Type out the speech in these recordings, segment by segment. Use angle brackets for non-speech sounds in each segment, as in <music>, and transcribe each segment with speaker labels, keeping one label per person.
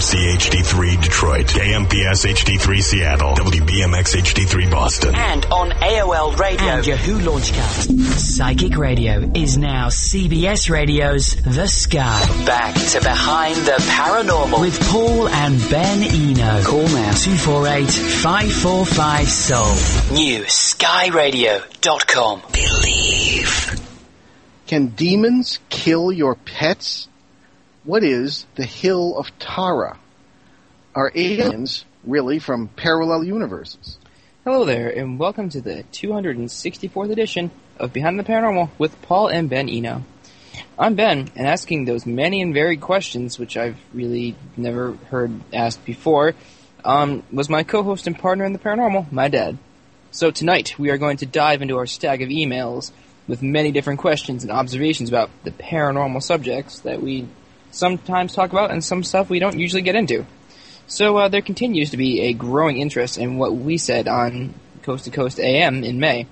Speaker 1: KMC HD3 Detroit, KMPS HD3 Seattle, WBMX HD3 Boston.
Speaker 2: And on AOL Radio and Yahoo Launchcast. Psychic Radio is now CBS Radio's The Sky. Back to Behind the Paranormal with Paul and Ben Eno. Call now 248 545 Soul. New skyradio.com. Believe.
Speaker 3: Can demons kill your pets? What is the Hill of Tara? Are aliens really from parallel universes?
Speaker 4: Hello there, and welcome to the 264th edition of Behind the Paranormal with Paul and Ben Eno. I'm Ben, and asking those many and varied questions, which I've really never heard asked before, um, was my co-host and partner in the paranormal, my dad. So tonight we are going to dive into our stack of emails with many different questions and observations about the paranormal subjects that we sometimes talk about and some stuff we don't usually get into. So uh, there continues to be a growing interest in what we said on Coast to Coast AM in May.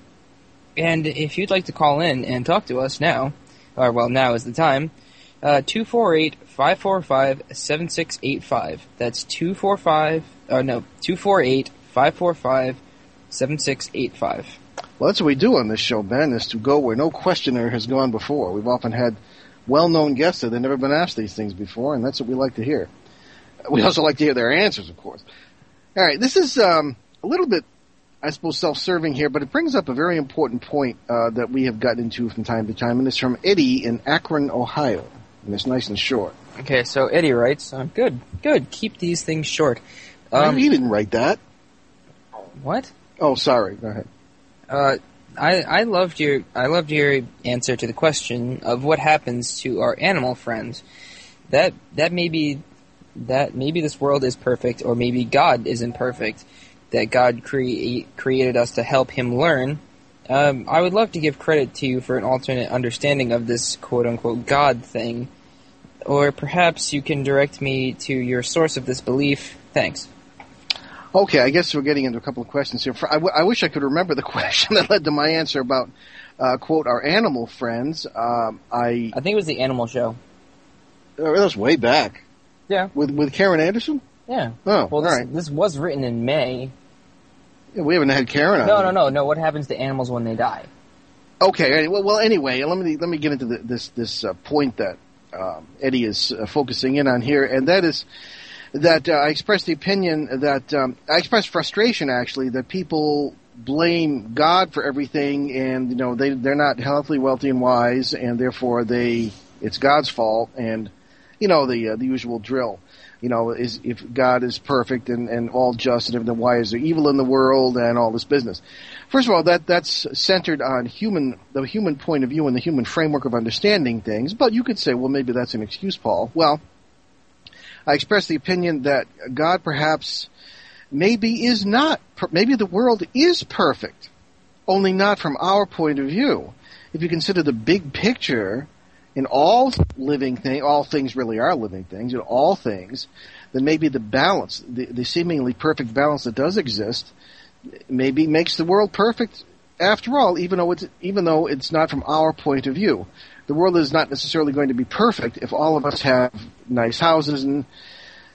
Speaker 4: And if you'd like to call in and talk to us now, or well, now is the time, uh, 248-545-7685. That's 245, uh, no, 248-545-7685.
Speaker 3: Well, that's what we do on this show, Ben, is to go where no questioner has gone before. We've often had well-known guests that have never been asked these things before, and that's what we like to hear. We also like to hear their answers, of course. All right, this is um, a little bit, I suppose, self-serving here, but it brings up a very important point uh, that we have gotten into from time to time, and it's from Eddie in Akron, Ohio, and it's nice and short.
Speaker 4: Okay, so Eddie writes, uh, "Good, good. Keep these things short."
Speaker 3: Um, he didn't write that.
Speaker 4: What?
Speaker 3: Oh, sorry. Go ahead.
Speaker 4: Uh, I I loved your I loved your answer to the question of what happens to our animal friends. That that maybe that maybe this world is perfect, or maybe God isn't perfect. That God create, created us to help Him learn. Um, I would love to give credit to you for an alternate understanding of this quote unquote God thing, or perhaps you can direct me to your source of this belief. Thanks.
Speaker 3: Okay, I guess we're getting into a couple of questions here. I, w- I wish I could remember the <laughs> question that led to my answer about, uh, quote, our animal friends. Um, I
Speaker 4: I think it was the Animal Show.
Speaker 3: Oh, that was way back.
Speaker 4: Yeah.
Speaker 3: With with Karen Anderson?
Speaker 4: Yeah.
Speaker 3: Oh,
Speaker 4: well, this,
Speaker 3: all right.
Speaker 4: this was written in May.
Speaker 3: Yeah, we haven't had Karen on.
Speaker 4: No, no, no, no. What happens to animals when they die?
Speaker 3: Okay. Well, well anyway, let me let me get into the, this this uh, point that um, Eddie is uh, focusing in on here, and that is that uh, I expressed the opinion that um, I expressed frustration actually that people blame God for everything, and you know they they're not healthily, wealthy, and wise, and therefore they it's God's fault, and you know the uh, the usual drill. You know, is if God is perfect and, and all just, and then why is there evil in the world and all this business? First of all, that that's centered on human the human point of view and the human framework of understanding things. But you could say, well, maybe that's an excuse, Paul. Well, I express the opinion that God perhaps maybe is not, maybe the world is perfect, only not from our point of view. If you consider the big picture in all living things, all things really are living things, in all things, then maybe the balance, the, the seemingly perfect balance that does exist, maybe makes the world perfect after all, even though it's, even though it's not from our point of view the world is not necessarily going to be perfect if all of us have nice houses and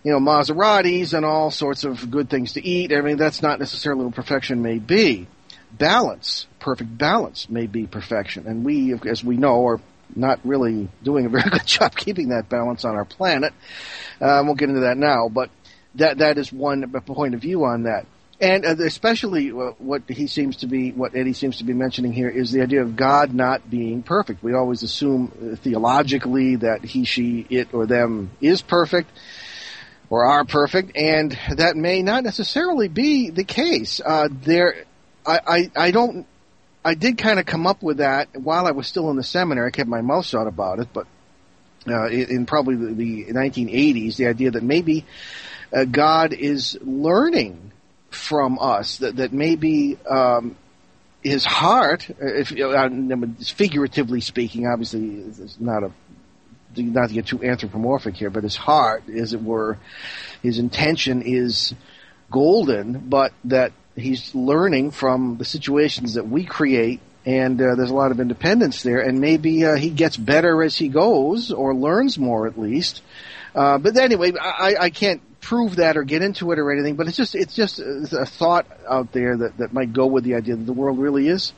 Speaker 3: you know Maseratis and all sorts of good things to eat. I mean, that's not necessarily what perfection may be. Balance, perfect balance, may be perfection, and we, as we know, are not really doing a very <laughs> good job keeping that balance on our planet. Uh, I won't get into that now, but that that is one point of view on that. And uh, especially what he seems to be, what Eddie seems to be mentioning here is the idea of God not being perfect. We always assume uh, theologically that he, she, it, or them is perfect or are perfect, and that may not necessarily be the case. Uh, there, I, I, I don't, I did kind of come up with that while I was still in the seminary. I kept my mouth shut about it, but uh, in, in probably the, the 1980s, the idea that maybe uh, God is learning from us that that maybe um, his heart, if figuratively speaking, obviously it's not a not to get too anthropomorphic here, but his heart, as it were, his intention is golden, but that he's learning from the situations that we create, and uh, there's a lot of independence there, and maybe uh, he gets better as he goes, or learns more at least, Uh, but anyway, I, I can't prove that or get into it or anything. But it's just it's just a thought out there that that might go with the idea that the world really is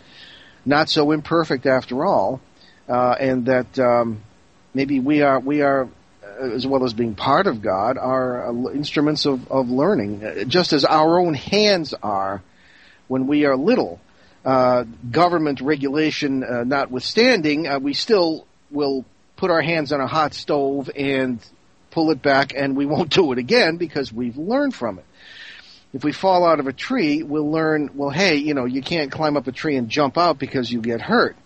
Speaker 3: not so imperfect after all, uh, and that um, maybe we are we are as well as being part of God, are uh, instruments of, of learning, uh, just as our own hands are when we are little. Uh, government regulation uh, notwithstanding, uh, we still will put our hands on a hot stove and pull it back, and we won't do it again because we've learned from it. If we fall out of a tree, we'll learn, well, hey, you know, you can't climb up a tree and jump out because you get hurt.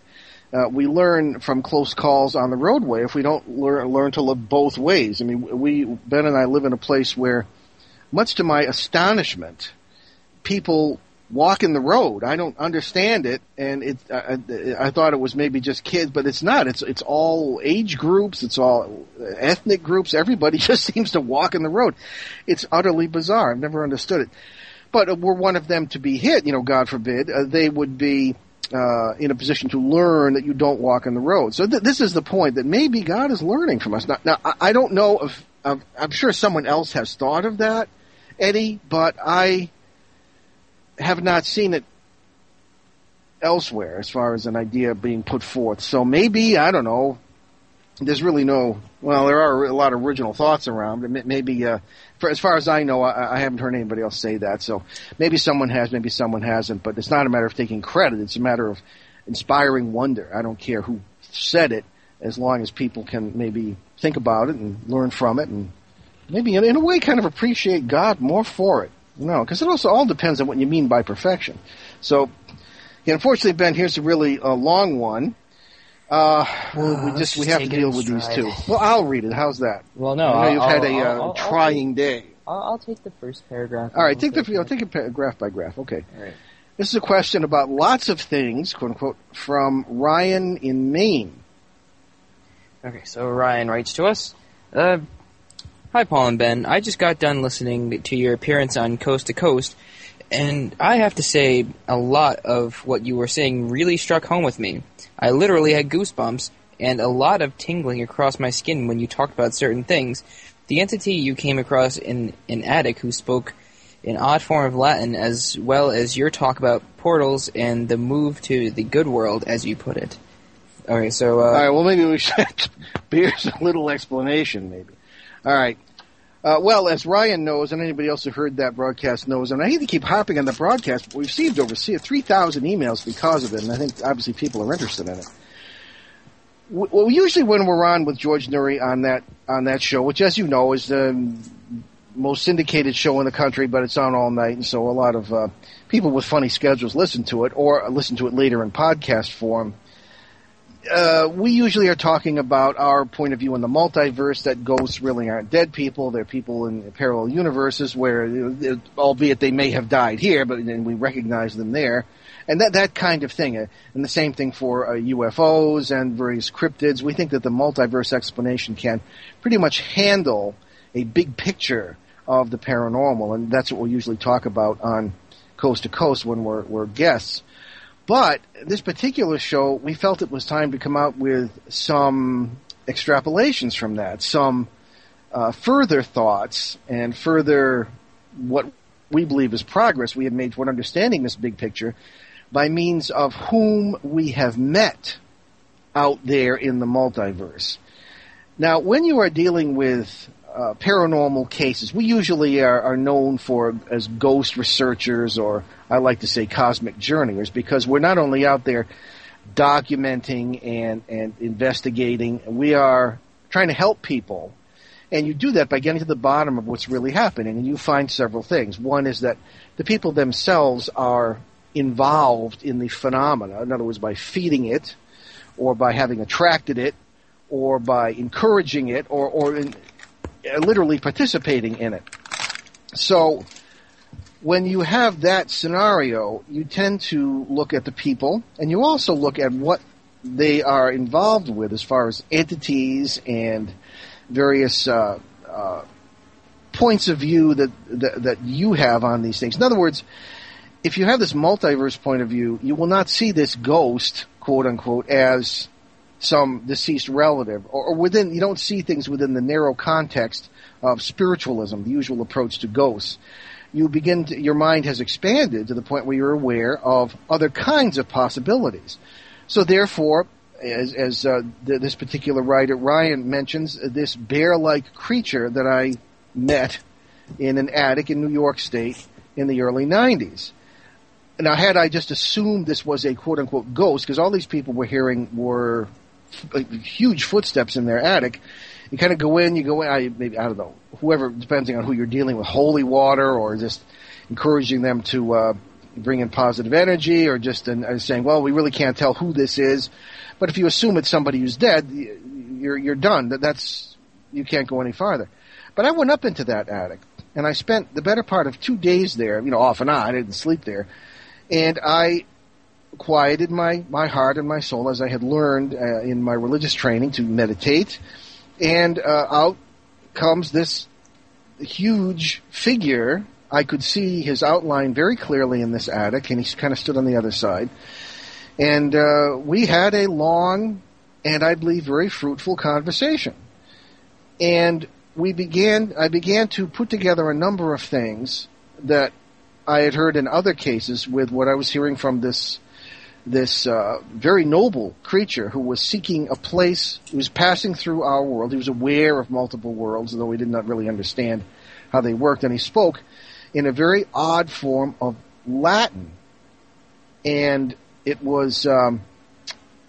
Speaker 3: Uh, we learn from close calls on the roadway if we don't learn, learn to look both ways. I mean, we, Ben and I live in a place where, much to my astonishment, people walk in the road. I don't understand it, and it. I, I, thought it was maybe just kids, but it's not. It's it's all age groups. It's all ethnic groups. Everybody <laughs> just seems to walk in the road. It's utterly bizarre. I've never understood it. But were one of them to be hit, you know, God forbid, uh, they would be uh, in a position to learn that you don't walk in the road. So th- this is the point that maybe God is learning from us. Now, now I, don't know if I'm sure someone else has thought of that, Eddie, but I have not seen it elsewhere as far as an idea being put forth. So maybe I don't know. There's really no. Well, there are a lot of original thoughts around. Maybe, uh, for, as far as I know, I, I haven't heard anybody else say that. So maybe someone has, maybe someone hasn't. But it's not a matter of taking credit. It's a matter of inspiring wonder. I don't care who said it, as long as people can maybe think about it and learn from it, and maybe in, in a way kind of appreciate God more for it. No, because it also all depends on what you mean by perfection. So, yeah, unfortunately, Ben, here's a really uh, long one. Uh, well, we just, just we have to deal with these two. Well, I'll read it. How's that?
Speaker 4: Well, no,
Speaker 3: I know you've
Speaker 4: I'll,
Speaker 3: had a
Speaker 4: I'll,
Speaker 3: uh, trying day.
Speaker 4: I'll, take the first paragraph.
Speaker 3: All right, take the know, take it graph by graph. Okay. All right. This is a question about lots of things, quote unquote, from Ryan in Maine.
Speaker 4: Okay, so Ryan writes to us. Uh, Hi, Paul and Ben. I just got done listening to your appearance on Coast to Coast, and I have to say, a lot of what you were saying really struck home with me. I literally had goosebumps and a lot of tingling across my skin when you talked about certain things. The entity you came across in an attic who spoke an odd form of Latin, as well as your talk about portals and the move to the good world, as you put it. Okay, so. Uh,
Speaker 3: All right, well, maybe we should. <laughs> Here's a little explanation, maybe. All right. Uh, well, as Ryan knows, and anybody else who heard that broadcast knows, and I hate to keep hopping on the broadcast, but we've received over 3,000 emails because of it, and I think obviously people are interested in it. Well, usually when we're on with George Noory on that on that show, which, as you know, is the most syndicated show in the country, but it's on all night, and so a lot of uh, people with funny schedules listen to it or listen to it later in podcast form uh, we usually are talking about our point of view in the multiverse that ghosts really aren't dead people. They're people in parallel universes where, albeit they may have died here, but then we recognize them there. And that, that kind of thing. Uh, and the same thing for uh, UFOs and various cryptids. We think that the multiverse explanation can pretty much handle a big picture of the paranormal. And that's what we'll usually talk about on Coast to Coast when we're, we're guests. But this particular show, we felt it was time to come out with some extrapolations from that, some uh, further thoughts and further what we believe is progress we have made toward understanding this big picture by means of whom we have met out there in the multiverse. Now, when you are dealing with uh, paranormal cases, we usually are, are known for as ghost researchers or I like to say cosmic journeyers because we're not only out there documenting and, and investigating, we are trying to help people. And you do that by getting to the bottom of what's really happening, and you find several things. One is that the people themselves are involved in the phenomena, in other words, by feeding it, or by having attracted it, or by encouraging it, or, or in, literally participating in it. So, when you have that scenario, you tend to look at the people, and you also look at what they are involved with as far as entities and various uh, uh, points of view that, that, that you have on these things. In other words, if you have this multiverse point of view, you will not see this ghost, quote unquote, as some deceased relative, or, or within you don't see things within the narrow context of spiritualism, the usual approach to ghosts. You begin to, your mind has expanded to the point where you're aware of other kinds of possibilities. So therefore, as, as uh, th- this particular writer Ryan mentions, this bear-like creature that I met in an attic in New York State in the early 90s. Now, had I just assumed this was a quote-unquote ghost, because all these people were hearing were f- huge footsteps in their attic, you kind of go in, you go in, I, maybe, I don't know, whoever, depending on who you're dealing with, holy water or just encouraging them to uh, bring in positive energy or just uh, saying, well, we really can't tell who this is. But if you assume it's somebody who's dead, you're you're done. That that's you can't go any farther. But I went up into that attic and I spent the better part of two days there. You know, off and on. I didn't sleep there, and I quieted my my heart and my soul as I had learned uh, in my religious training to meditate. And uh, out comes this huge figure. I could see his outline very clearly in this attic, and he kind of stood on the other side. And uh, we had a long and I believe very fruitful conversation. And we began, I began to put together a number of things that I had heard in other cases with what I was hearing from this this uh, very noble creature who was seeking a place, who was passing through our world. He was aware of multiple worlds, though he did not really understand how they worked, and he spoke in a very odd form of Latin. And it was um,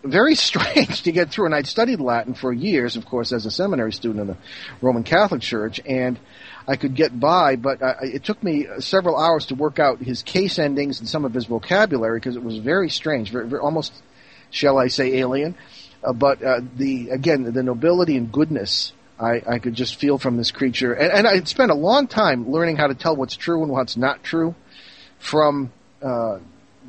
Speaker 3: very <laughs> strange to get through. And I'd studied Latin for years, of course, as a seminary student in the Roman Catholic Church, and I could get by, but uh, it took me several hours to work out his case endings and some of his vocabulary because it was very strange, very, very, almost, shall I say, alien. Uh, but uh, the again, the nobility and goodness I, I could just feel from this creature, and, and I spent a long time learning how to tell what's true and what's not true from uh,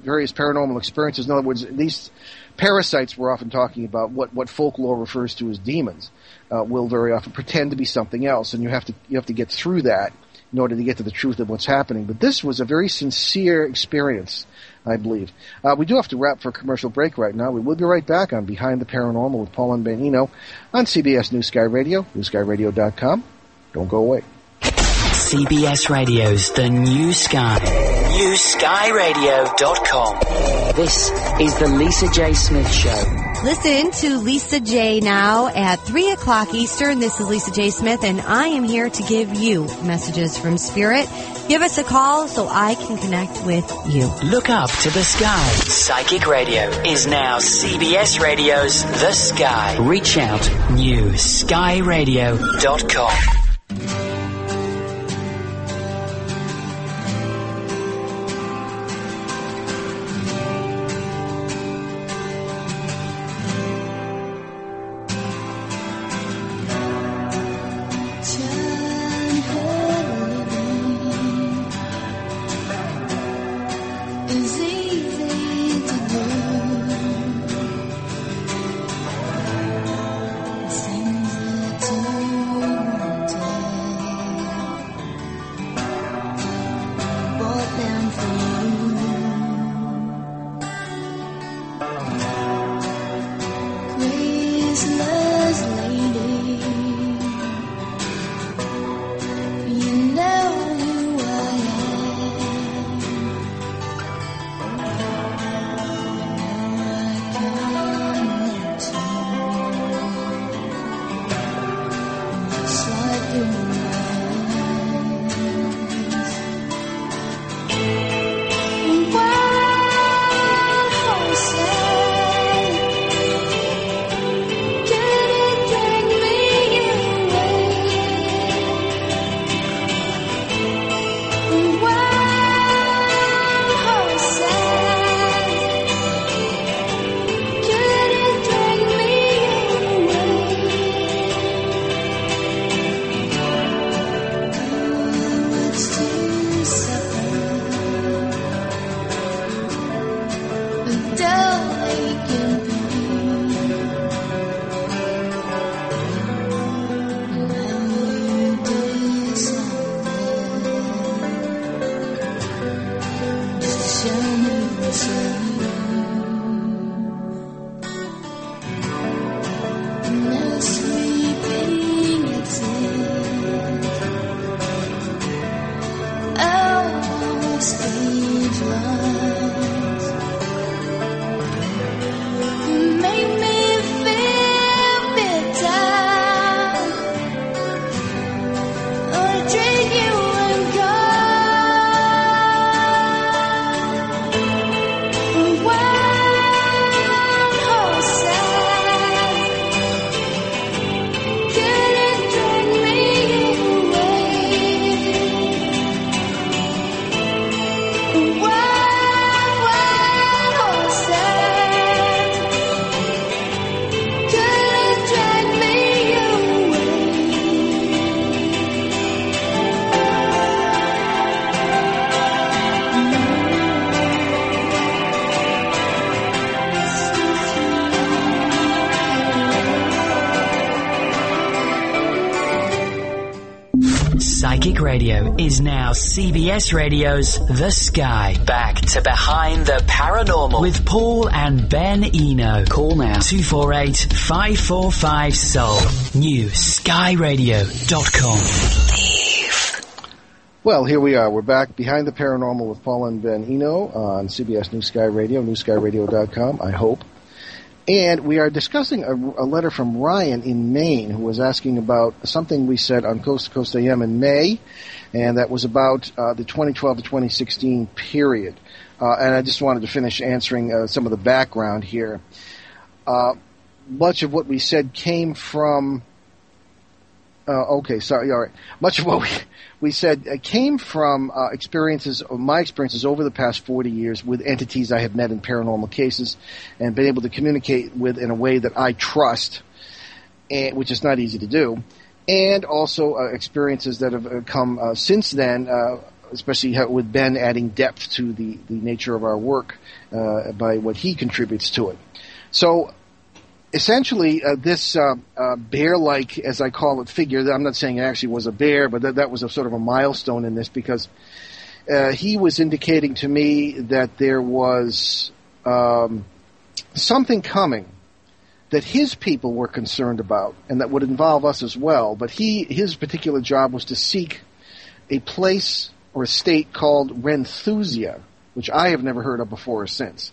Speaker 3: various paranormal experiences. In other words, these parasites we're often talking about, what, what folklore refers to as demons, uh, will very often pretend to be something else, and you have to you have to get through that in order to get to the truth of what's happening. But this was a very sincere experience, I believe. Uh, we do have to wrap for a commercial break right now. We will be right back on Behind the Paranormal with Paul and Ben Eno on CBS New Sky Radio, newskyradio.com. Don't go away.
Speaker 2: CBS Radio's The New Sky. NewSkyRadio.com. This is the Lisa J. Smith Show.
Speaker 5: Listen to Lisa J now at 3 o'clock Eastern. This is Lisa J. Smith, and I am here to give you messages from Spirit. Give us a call so I can connect with you.
Speaker 2: Look up to the sky. Psychic Radio is now CBS Radio's The Sky. Reach out, newskyradio.com. Psychic Radio is now CBS Radio's The Sky. Back to Behind the Paranormal with Paul and Ben Eno. Call now 248 545 Soul. New skyradio.com.
Speaker 3: Well, here we are. We're back behind the paranormal with Paul and Ben Eno on CBS New Sky Radio, newskyradio.com, I hope. And we are discussing a, a, letter from Ryan in Maine who was asking about something we said on Coast to Coast AM in May, and that was about uh, the 2012 to 2016 period. Uh, and I just wanted to finish answering uh, some of the background here. Uh, much of what we said came from. Uh, okay, sorry. All right. Much of what we we said uh, came from uh, experiences, my experiences over the past 40 years with entities I have met in paranormal cases and been able to communicate with in a way that I trust, and, which is not easy to do, and also uh, experiences that have uh, come uh, since then, uh, especially with Ben adding depth to the, the nature of our work by what he contributes to it. So essentially, uh, this uh, uh, bear-like, as I call it, figure. I'm not saying it actually was a bear, but that, that was a sort of a milestone in this because uh, he was indicating to me that there was um, something coming that his people were concerned about, and that would involve us as well. But he, his particular job was to seek a place or a state called Renthusia, which I have never heard of before or since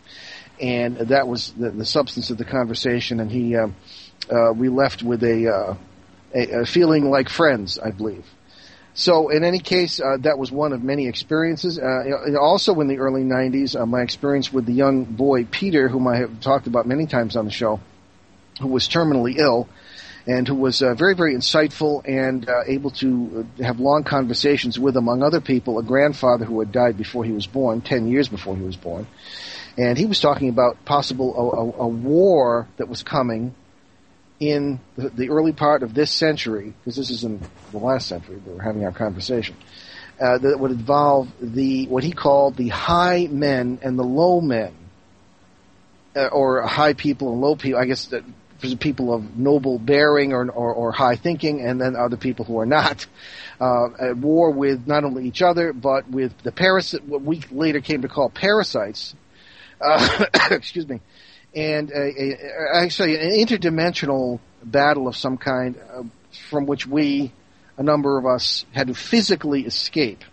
Speaker 3: and that was the, the substance of the conversation. And he, uh, uh, we left with a, uh, a, a, feeling like friends, I believe. So, in any case, uh, that was one of many experiences. Uh, also, in the early '90s, uh, my experience with the young boy Peter, whom I have talked about many times on the show, who was terminally ill and who was uh, very, very insightful and uh, able to have long conversations with, among other people, a grandfather who had died before he was born, 10 years before he was born and he was talking about possible a, a, a war that was coming in the, the, early part of this century, because this is in the last century we were having our conversation, uh, that would involve the what he called the high men and the low men, uh, or high people and low people. I guess that for people of noble bearing or, or, or, high thinking, and then other people who are not. Uh, at war with not only each other, but with the parasites, what we later came to call parasites, uh, <coughs> excuse me, and a, a, actually an interdimensional battle of some kind uh, from which we, a number of us, had to physically escape.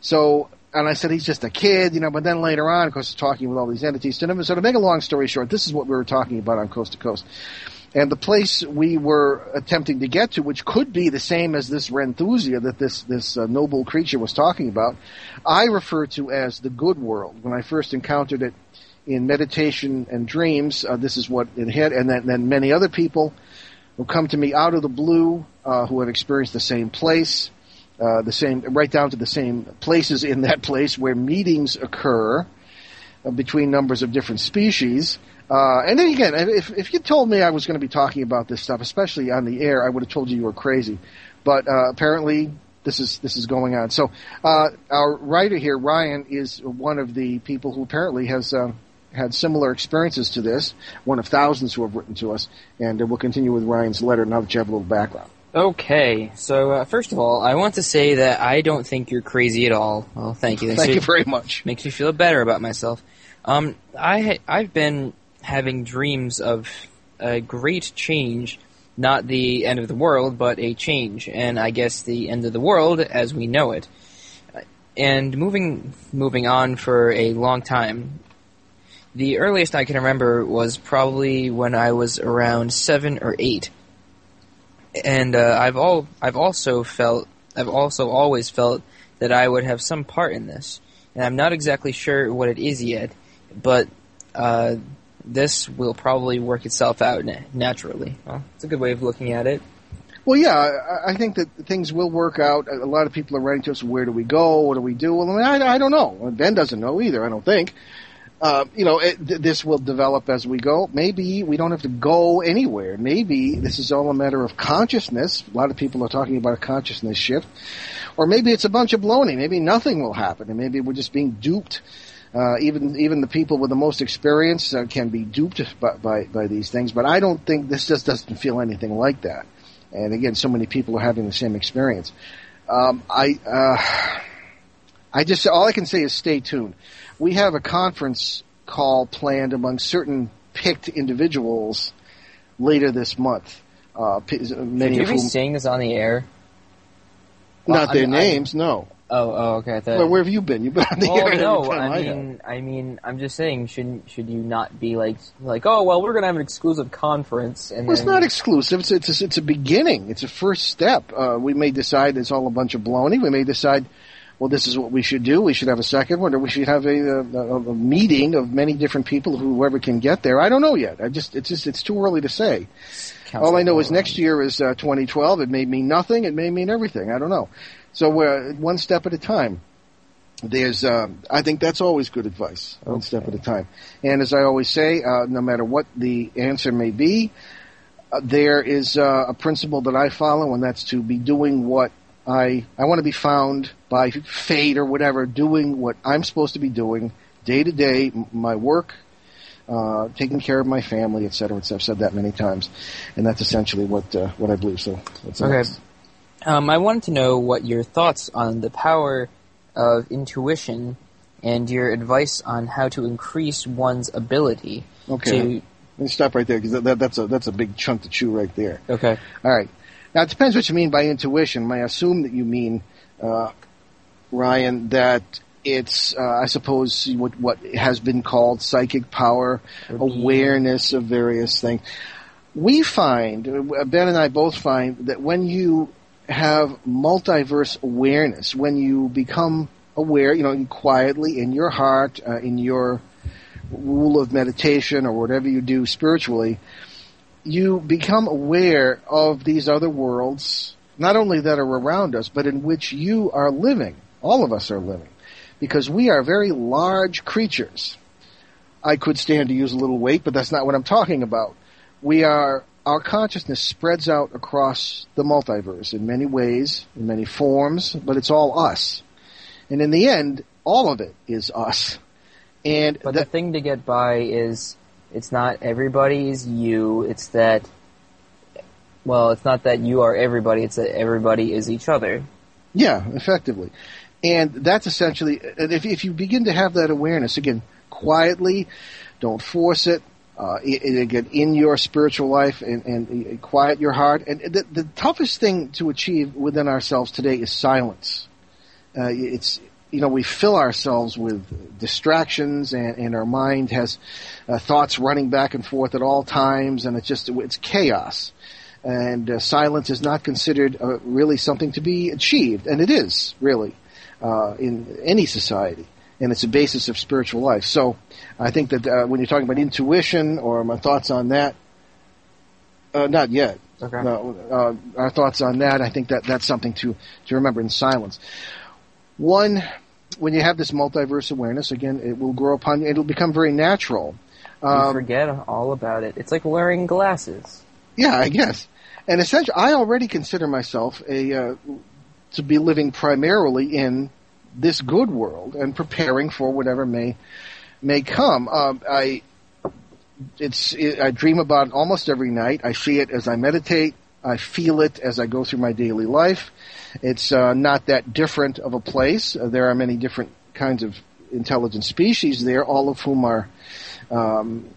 Speaker 3: So, and I said he's just a kid, you know. But then later on, of course, talking with all these entities. So to make a long story short, this is what we were talking about on Coast to Coast. And the place we were attempting to get to, which could be the same as this Renthusia that this this uh, noble creature was talking about, I refer to as the good world. When I first encountered it in meditation and dreams, uh, this is what it hit, and then, then, many other people who come to me out of the blue uh, who have experienced the same place, uh, the same right down to the same places in that place where meetings occur uh, between numbers of different species. Uh, and then again, if, if you told me I was going to be talking about this stuff, especially on the air, I would have told you you were crazy. But uh, apparently, this is this is going on. So uh, our writer here, Ryan, is one of the people who apparently has uh, had similar experiences to this, one of thousands who have written to us, and uh, we'll continue with Ryan's letter now that you have a little background.
Speaker 4: Okay, so uh, first of all, I want to say that I don't think you're crazy at all. Well, thank you.
Speaker 3: thank you very much.
Speaker 4: Makes me feel better about myself. Um, I I've been having dreams of a great change, not the end of the world, but a change, and I guess the end of the world as we know it. And moving moving on for a long time, the earliest I can remember was probably when I was around seven or eight, and uh, I've all I've also felt I've also always felt that I would have some part in this, and I'm not exactly sure what it is yet, but uh, this will probably work itself out naturally. Well, it's a good way of looking at it.
Speaker 3: Well, yeah, I think that things will work out. A lot of people are writing to us, where do we go? What do we do? Well, I, mean, I, I don't know. Ben doesn't know either, I don't think uh, you know, it, th- this will develop as we go. Maybe we don't have to go anywhere. Maybe this is all a matter of consciousness. A lot of people are talking about a consciousness shift. Or maybe it's a bunch of baloney. Maybe nothing will happen, and maybe we're just being duped. Uh, even even the people with the most experience uh, can be duped by, by, by these things. But I don't think this just doesn't feel anything like that. And again, so many people are having the same experience. Um, I uh, I just all I can say is stay tuned. We have a conference call planned among certain picked individuals later this month. Uh, p- many
Speaker 4: Should you be saying this on the air?
Speaker 3: not
Speaker 4: I
Speaker 3: their
Speaker 4: mean, I-
Speaker 3: names, no.
Speaker 4: Oh, oh, okay. I thought-
Speaker 3: Where, where have you been? You've been on the
Speaker 4: Well,
Speaker 3: air every
Speaker 4: no, I
Speaker 3: I
Speaker 4: mean, I mean, I'm just saying, shouldn't should you not be like, like, oh, well, we're gonna have an exclusive conference, and
Speaker 3: Well, it's not exclusive. It's, it's, it's a beginning. It's a first step. Uh, we may decide it's all a bunch of baloney. We may decide, well, this is what we should do. We should have a second one, or we should have a, a, a meeting of many different people, whoever can get there. I don't know yet. I just, it's just, it's too early to say. All I know is next year is uh, 2012. It may mean nothing. It may mean everything. I don't know. So we're one step at a time. There's, um, I think that's always good advice. One step at a time. And as I always say, uh, no matter what the answer may be, uh, there is uh, a principle that I follow, and that's to be doing what I I want to be found by fate or whatever, doing what I'm supposed to be doing day to day, my work, uh, taking care of my family, et cetera, et cetera. I've said that many times, and that's essentially what uh, what I believe. So, that's
Speaker 4: Okay. Um, I wanted to know what your thoughts on the power of intuition and your advice on how to increase one's ability
Speaker 3: Okay.
Speaker 4: to.
Speaker 3: Let me stop right there because that, that's a that's a big chunk to chew right there.
Speaker 4: Okay.
Speaker 3: All right. Now it depends what you mean by intuition. I assume that you mean, uh, Ryan, that it's uh, I suppose what what has been called psychic power, awareness of various things. We find uh, Ben and I both find that when you have multiverse awareness, when you become aware, you know, quietly in your heart, uh, in your rule of meditation or whatever you do spiritually, you become aware of these other worlds, not only that are around us, but in which you are living. All of us are living. Because we are very large creatures. I could stand to use a little weight, but that's not what I'm talking about. We are, our consciousness spreads out across the multiverse in many ways, in many forms, but it's all us. And in the end, all of it is us. And
Speaker 4: But
Speaker 3: that,
Speaker 4: the thing to get by is it's not everybody is you. It's that. Well, it's not that you are everybody. It's that everybody is each other.
Speaker 3: Yeah, effectively. And that's essentially, if, if you begin to have that awareness, again, quietly, don't force it, uh, again, in your spiritual life and, and uh, quiet your heart. And the, the toughest thing to achieve within ourselves today is silence. Uh, it's, you know, we fill ourselves with distractions and, and our mind has uh, thoughts running back and forth at all times and it's just, it's chaos and uh, silence is not considered uh, really something to be achieved, and it is really uh, in any society, and it's a basis of spiritual life. So, I think that uh, when you're talking about intuition or my thoughts on that, uh, not yet.
Speaker 4: Okay.
Speaker 3: No, uh, our thoughts on that, I think that that's something to to remember in silence. One, when you have this multiverse awareness, again, it will grow upon you. It'll become very natural.
Speaker 4: You
Speaker 3: Um,
Speaker 4: forget all about it. It's like wearing glasses.
Speaker 3: Yeah, I guess. And essentially, I already consider myself a uh, to be living primarily in this good world and preparing for whatever may may come. Um, I it's it, I dream about it almost every night. I see it as I meditate. I feel it as I go through my daily life. It's uh, not that different of a place. Uh, there are many different kinds of intelligent species there, all of whom are um,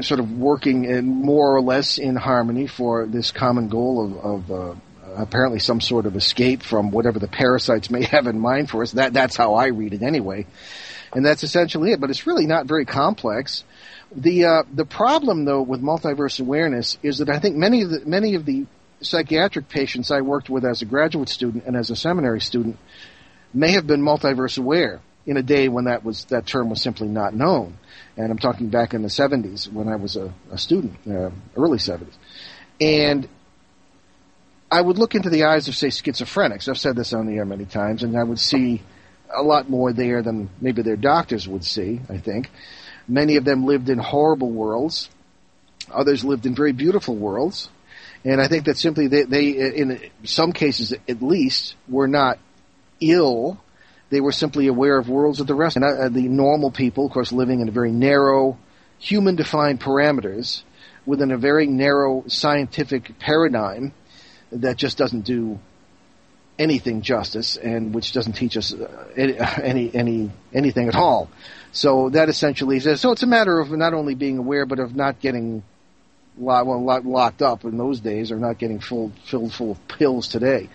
Speaker 3: sort of working in more or less in harmony for this common goal of, of uh, apparently some sort of escape from whatever the parasites may <laughs> have in mind for us. That that's how I read it anyway, and that's essentially it. But it's really not very complex. The uh, the problem though with multiverse awareness is that I think many of the many of the psychiatric patients I worked with as a graduate student and as a seminary student may have been multiverse aware in a day when that was that term was simply not known. And I'm talking back in the 70s when I was a, a student, uh, early 70s. And I would look into the eyes of, say, schizophrenics. I've said this on the air many times, and I would see a lot more there than maybe their doctors would see, I think. Many of them lived in horrible worlds. Others lived in very beautiful worlds. And I think that simply they, they in some cases at least, were not ill. They were simply aware of worlds of the rest. And uh, the normal people, of course, living in a very narrow, human-defined parameters within a very narrow scientific paradigm that just doesn't do anything justice, and which doesn't teach us uh, any any anything at all. So that essentially says so. It's a matter of not only being aware, but of not getting locked, well, locked up in those days, or not getting filled filled full of pills today.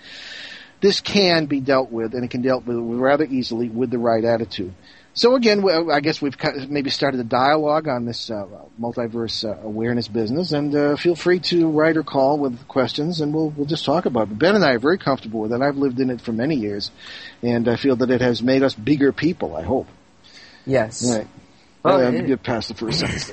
Speaker 3: This can be dealt with, and it can be dealt with rather easily with the right attitude. So again, I guess we've maybe started a dialogue on this uh, multiverse uh, awareness business, and uh, feel free to write or call with questions, and we'll we'll just talk about it. Ben and I are very comfortable with it. I've lived in it for many years, and I feel that it has made us bigger people. I hope.
Speaker 4: Yes.
Speaker 3: Right. Well, uh, it, get past the first sentence.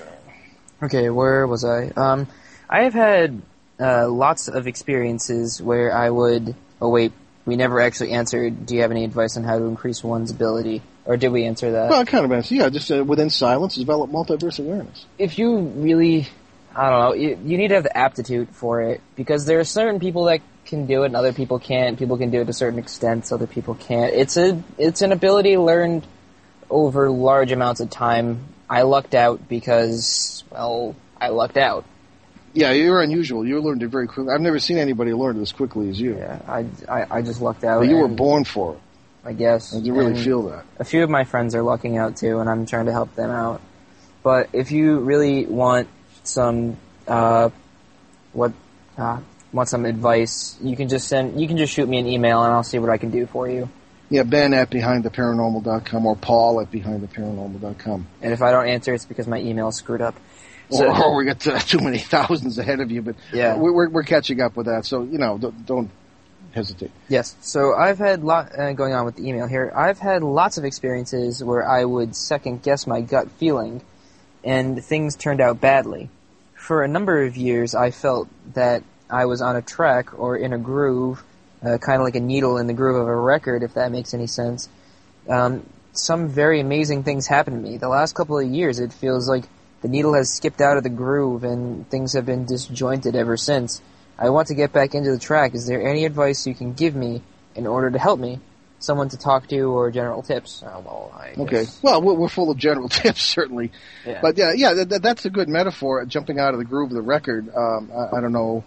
Speaker 4: Okay, where was I? Um, I have had uh, lots of experiences where I would. Oh wait, we never actually answered. Do you have any advice on how to increase one's ability? Or did we answer that?
Speaker 3: Well, I kind of answered. Yeah, just uh, within silence, develop multiverse awareness.
Speaker 4: If you really, I don't know, you, you need to have the aptitude for it because there are certain people that can do it and other people can't. People can do it to certain extents, other people can't. It's a, it's an ability learned over large amounts of time. I lucked out because, well, I lucked out.
Speaker 3: Yeah, you're unusual. You learned it very quickly. I've never seen anybody learn it as quickly as you.
Speaker 4: Yeah, I, I, I just lucked out.
Speaker 3: But you were born for it.
Speaker 4: I guess.
Speaker 3: I you really and feel that.
Speaker 4: A few of my friends are lucking out too, and I'm trying to help them out. But if you really want some, uh, what, uh, want some advice, you can just send, you can just shoot me an email, and I'll see what I can do for you.
Speaker 3: Yeah, Ben at behindtheparanormal.com or Paul at behindtheparanormal.com.
Speaker 4: And if I don't answer, it's because my email is screwed up. <laughs>
Speaker 3: So, or, we got too many thousands ahead of you, but yeah, we're, we're catching up with that. So you know, don't, don't hesitate.
Speaker 4: Yes. So I've had lot uh, going on with the email here. I've had lots of experiences where I would second guess my gut feeling, and things turned out badly. For a number of years, I felt that I was on a track or in a groove, uh, kind of like a needle in the groove of a record, if that makes any sense. Um, some very amazing things happened to me. The last couple of years, it feels like the needle has skipped out of the groove and things have been disjointed ever since. I want to get back into the track. Is there any advice you can give me in order to help me? Someone to talk to or general tips?
Speaker 3: Uh, well, okay. Well, we're full of general <laughs> tips, certainly. Yeah. But yeah, yeah, that, that's a good metaphor. Jumping out of the groove of the record. Um, I, I, don't know.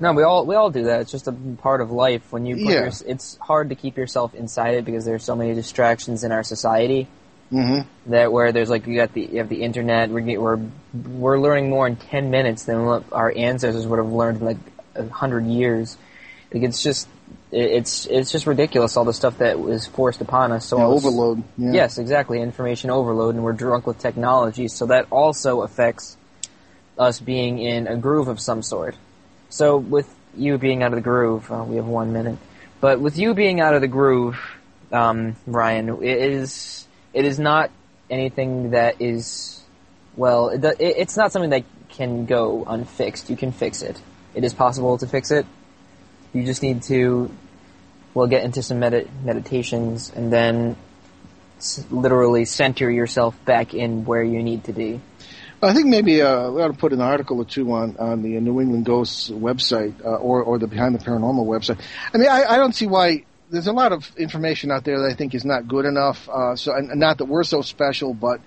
Speaker 4: No, we all we all do that. It's just a part of life. When you yeah. Your, it's hard to keep yourself inside it because there's so many distractions in our society.
Speaker 3: Mm-hmm.
Speaker 4: That where there's like you got the you have the internet. We're we're we're learning more in ten minutes than what our ancestors would have learned in like a hundred years. Like it's just it's it's just ridiculous all the stuff that was forced upon us. So
Speaker 3: yeah, overload. Yeah.
Speaker 4: Yes, exactly. Information overload, and we're drunk with technology. So that also affects us being in a groove of some sort. So with you being out of the groove, uh, we have one minute. But with you being out of the groove, um, Ryan, it is it is not anything that is well. It, it's not something that can go unfixed. You can fix it. It is possible to fix it. You just need to, well, get into some med- meditations and then literally center yourself back in where you need to be.
Speaker 3: I think maybe uh, we ought to put an article or two on, on the New England Ghosts website uh, or or the Behind the Paranormal website. I mean, I, I don't see why there's a lot of information out there that I think is not good enough. Uh, so, and not that we're so special, but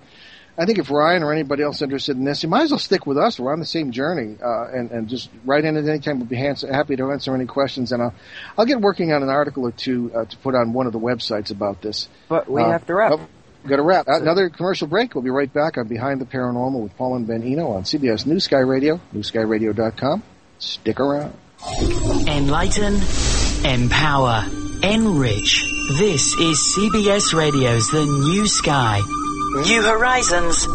Speaker 3: I think if Ryan or anybody else interested in this, you might as well stick with us. We're on the same journey, uh, and and just write in at any time. We'll be happy to answer any questions, and I'll I'll get working on an article or two uh, to put on one of the websites about this.
Speaker 4: But we uh, have to wrap.
Speaker 3: Got to wrap. Another commercial break. We'll be right back on Behind the Paranormal with Paul and Ben Eno on CBS News Sky Radio, newskyradio.com. Stick around.
Speaker 2: Enlighten, empower, enrich. This is CBS Radio's The New Sky. New horizons,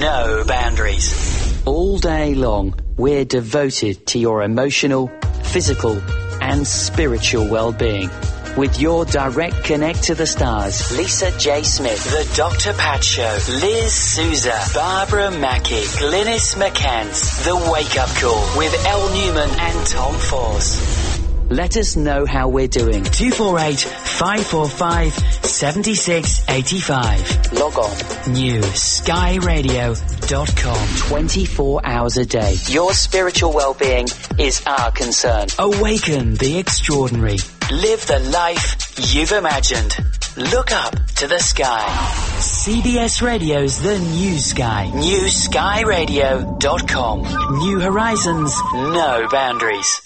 Speaker 2: no boundaries. All day long, we're devoted to your emotional, physical, and spiritual well-being. With your direct connect to the stars, Lisa J. Smith, The Dr. Pat Show, Liz Souza, Barbara Mackey, Glynis McCants, The Wake Up Call with Elle Newman and Tom Force. Let us know how we're doing. 248 545 7685. Log on. NewSkyRadio.com. 24 hours a day. Your spiritual well-being is our concern. Awaken the extraordinary. Live the life you've imagined. Look up to the sky. CBS Radio's The New Sky. NewSkyRadio.com. New horizons, no boundaries.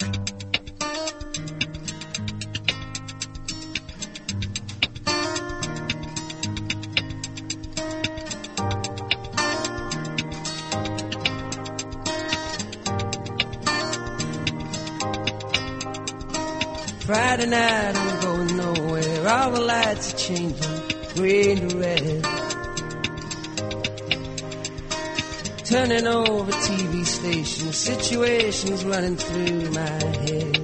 Speaker 6: Friday night, I'm going nowhere. All the lights are changing, green to red. Turning over TV stations, situations running through my head.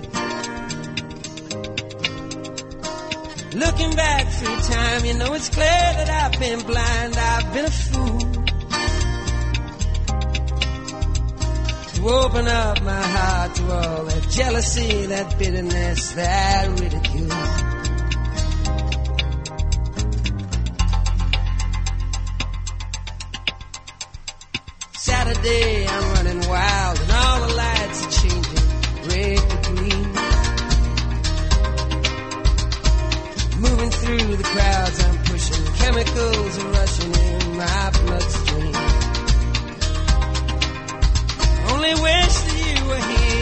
Speaker 6: Looking back through time, you know it's clear that I've been blind, I've been a fool. To open up my heart to all that jealousy, that bitterness, that ridicule. Saturday, I'm running wild, and all the lights are changing red to green. Moving through the crowds, I'm pushing. Chemicals are rushing in my bloodstream.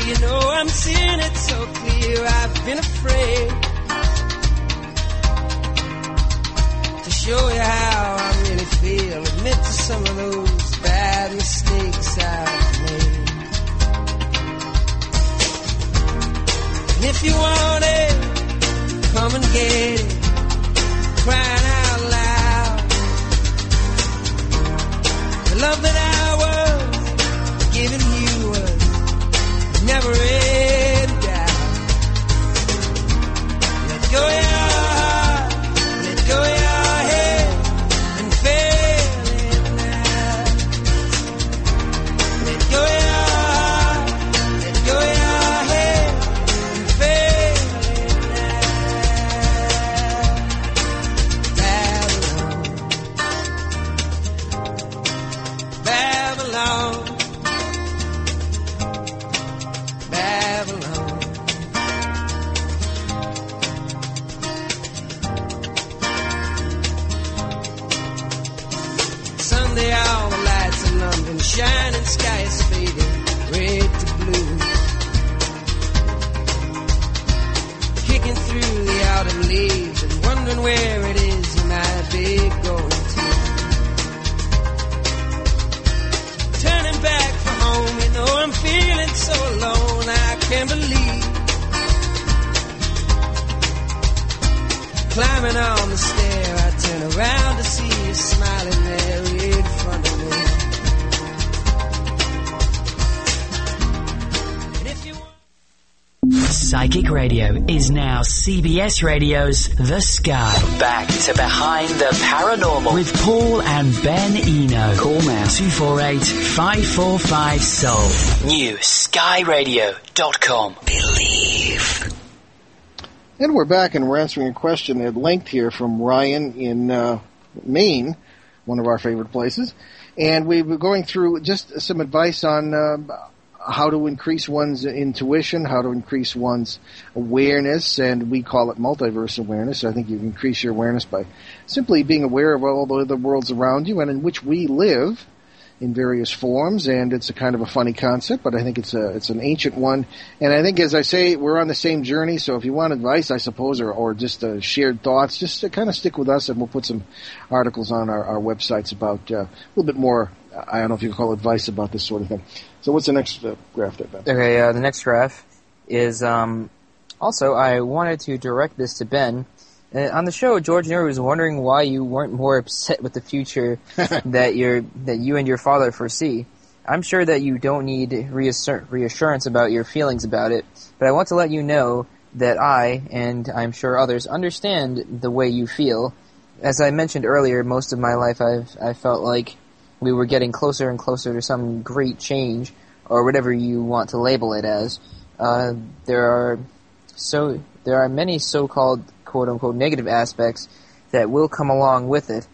Speaker 6: You know I'm seeing it so clear. I've been afraid to show you how I really feel. Admit to some of those bad mistakes I've made. And if you want it, come and get it. Crying out loud. The love that I
Speaker 2: Psychic Radio is now CBS Radio's The Sky. Back to Behind the Paranormal with Paul and Ben Eno. Call now 248 545 Soul. New skyradio.com. Believe.
Speaker 3: And we're back, and we're answering a question at length here from Ryan in uh, Maine, one of our favorite places. And we were going through just some advice on uh, how to increase one's intuition, how to increase one's awareness, and we call it multiverse awareness. I think you increase your awareness by simply being aware of all the other worlds around you and in which we live in various forms, and it's a kind of a funny concept, but I think it's a it's an ancient one. And I think, as I say, we're on the same journey. So if you want advice, I suppose, or or just uh, shared thoughts, just to kind of stick with us, and we'll put some articles on our, our websites about uh, a little bit more. I don't know if you can call advice about this sort of thing. So what's the next uh, graph there, Ben?
Speaker 4: Okay, uh, the next graph is um, also I wanted to direct this to Ben. Uh, on the show, George Noory was wondering why you weren't more upset with the future <laughs> that your that you and your father foresee. I'm sure that you don't need reassur- reassurance about your feelings about it, but I want to let you know that I and I'm sure others understand the way you feel. As I mentioned earlier, most of my life I've I felt like we were getting closer and closer to some great change, or whatever you want to label it as. Uh, there are so there are many so-called quote unquote negative aspects that will come along with it,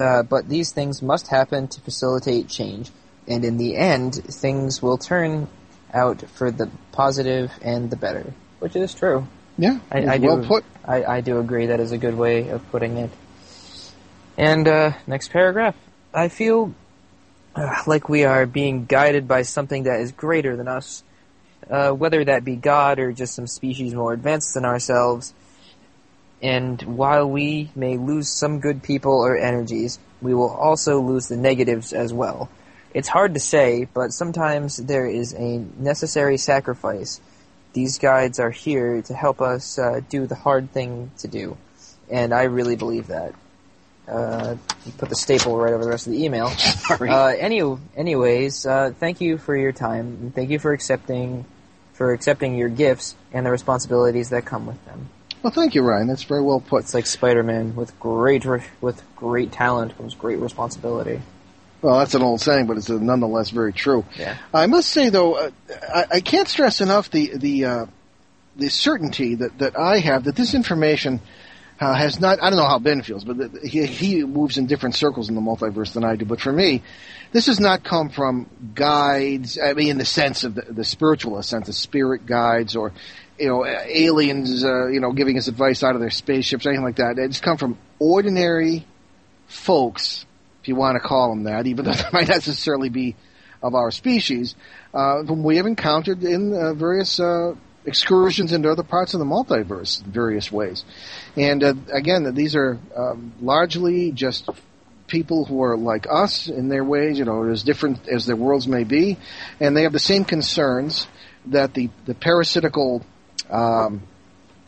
Speaker 4: uh, but these things must happen to facilitate change, and in the end, things will turn out for the positive and the better, which is true.
Speaker 3: Yeah,
Speaker 4: I, I
Speaker 3: well
Speaker 4: do,
Speaker 3: put.
Speaker 4: I, I do agree that is a good way of putting it. And uh, next paragraph. I feel uh, like we are being guided by something that is greater than us, uh, whether that be God or just some species more advanced than ourselves. And while we may lose some good people or energies, we will also lose the negatives as well. It's hard to say, but sometimes there is a necessary sacrifice these guides are here to help us uh, do the hard thing to do, and I really believe that. Uh, put the staple right over the rest of the email. <laughs>
Speaker 3: Sorry.
Speaker 4: Uh, any, anyways, uh, thank you for your time. and Thank you for accepting, for accepting your gifts and the responsibilities that come with them.
Speaker 3: Well, thank you, Ryan. That's very well put.
Speaker 4: It's like Spider-Man with great, re- with great talent comes great responsibility.
Speaker 3: Well, that's an old saying, but it's nonetheless very true.
Speaker 4: Yeah.
Speaker 3: I must say, though, uh, I, I can't stress enough the the uh, the certainty that, that I have that this information uh, has not. I don't know how Ben feels, but he he moves in different circles in the multiverse than I do. But for me, this has not come from guides. I mean, in the sense of the, the spiritualist sense, of spirit guides or you know aliens, uh, you know, giving us advice out of their spaceships, anything like that. It's come from ordinary folks if you want to call them that, even though <laughs> they might necessarily be of our species, uh, whom we have encountered in uh, various uh, excursions into other parts of the multiverse in various ways. And uh, again, these are um, largely just people who are like us in their ways, you know, as different as their worlds may be, and they have the same concerns that the, the parasitical um,